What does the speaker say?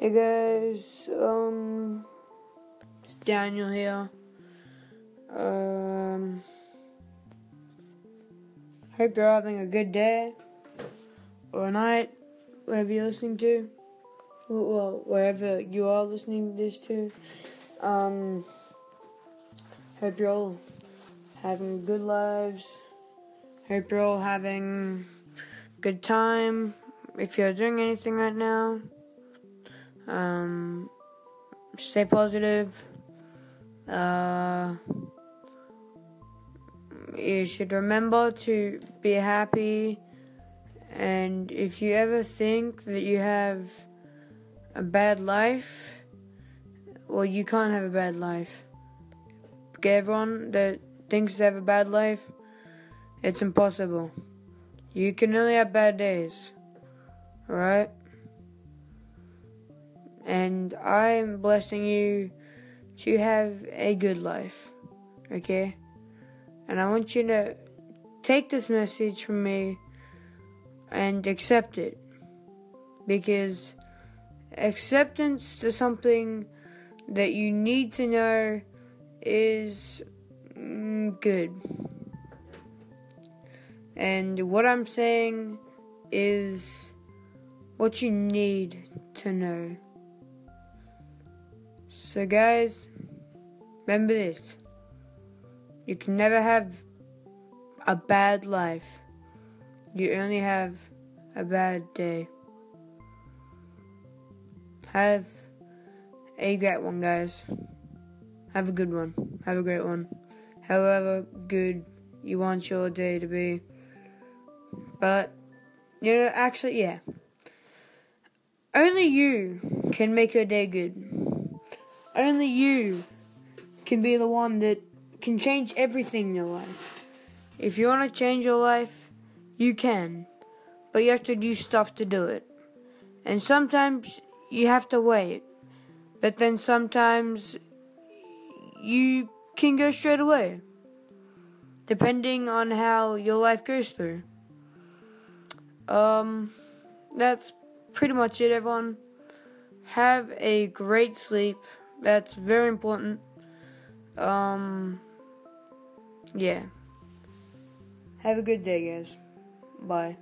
Hey guys, um, it's Daniel here. Um, hope you're having a good day or night, wherever you're listening to. Well, wherever you are listening this to. Um, hope you're all having good lives. Hope you're all having good time. If you're doing anything right now. Um, stay positive. Uh, you should remember to be happy. And if you ever think that you have a bad life, well, you can't have a bad life. Okay, everyone that thinks they have a bad life, it's impossible. You can only have bad days. Alright? And I'm blessing you to have a good life. Okay? And I want you to take this message from me and accept it. Because acceptance to something that you need to know is mm, good. And what I'm saying is what you need to know. So, guys, remember this you can never have a bad life, you only have a bad day. Have a great one, guys. Have a good one. Have a great one. However good you want your day to be. But, you know, actually, yeah. Only you can make your day good. Only you can be the one that can change everything in your life. If you want to change your life, you can. But you have to do stuff to do it. And sometimes you have to wait. But then sometimes you can go straight away. Depending on how your life goes through. Um, that's pretty much it, everyone. Have a great sleep. That's very important. Um, yeah. Have a good day, guys. Bye.